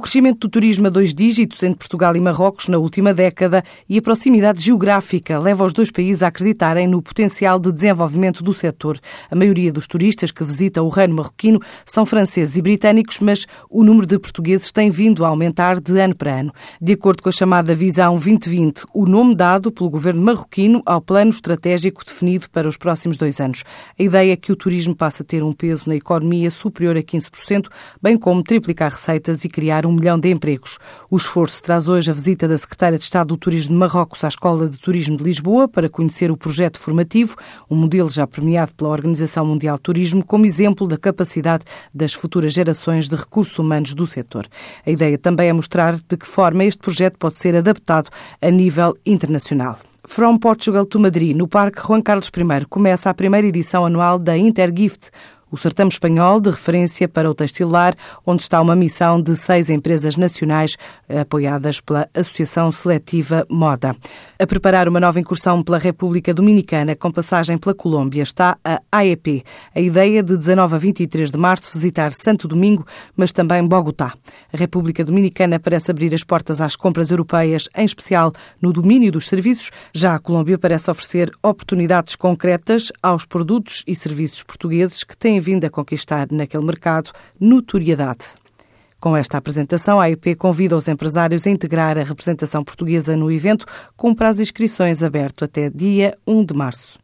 O crescimento do turismo a dois dígitos entre Portugal e Marrocos na última década e a proximidade geográfica leva os dois países a acreditarem no potencial de desenvolvimento do setor. A maioria dos turistas que visitam o reino marroquino são franceses e britânicos, mas o número de portugueses tem vindo a aumentar de ano para ano. De acordo com a chamada Visão 2020, o nome dado pelo governo marroquino ao plano estratégico definido para os próximos dois anos. A ideia é que o turismo passe a ter um peso na economia superior a 15%, bem como triplicar receitas e criar criar um milhão de empregos. O esforço traz hoje a visita da Secretária de Estado do Turismo de Marrocos à Escola de Turismo de Lisboa para conhecer o projeto formativo, um modelo já premiado pela Organização Mundial de Turismo, como exemplo da capacidade das futuras gerações de recursos humanos do setor. A ideia também é mostrar de que forma este projeto pode ser adaptado a nível internacional. From Portugal to Madrid, no Parque Juan Carlos I, começa a primeira edição anual da Intergift, o certame espanhol de referência para o textilar, onde está uma missão de seis empresas nacionais apoiadas pela Associação Seletiva Moda. A preparar uma nova incursão pela República Dominicana com passagem pela Colômbia está a AEP. A ideia de 19 a 23 de março visitar Santo Domingo, mas também Bogotá. A República Dominicana parece abrir as portas às compras europeias, em especial no domínio dos serviços. Já a Colômbia parece oferecer oportunidades concretas aos produtos e serviços portugueses que têm vindo a conquistar naquele mercado notoriedade. Com esta apresentação, a AIP convida os empresários a integrar a representação portuguesa no evento, com prazo de inscrições aberto até dia 1 de março.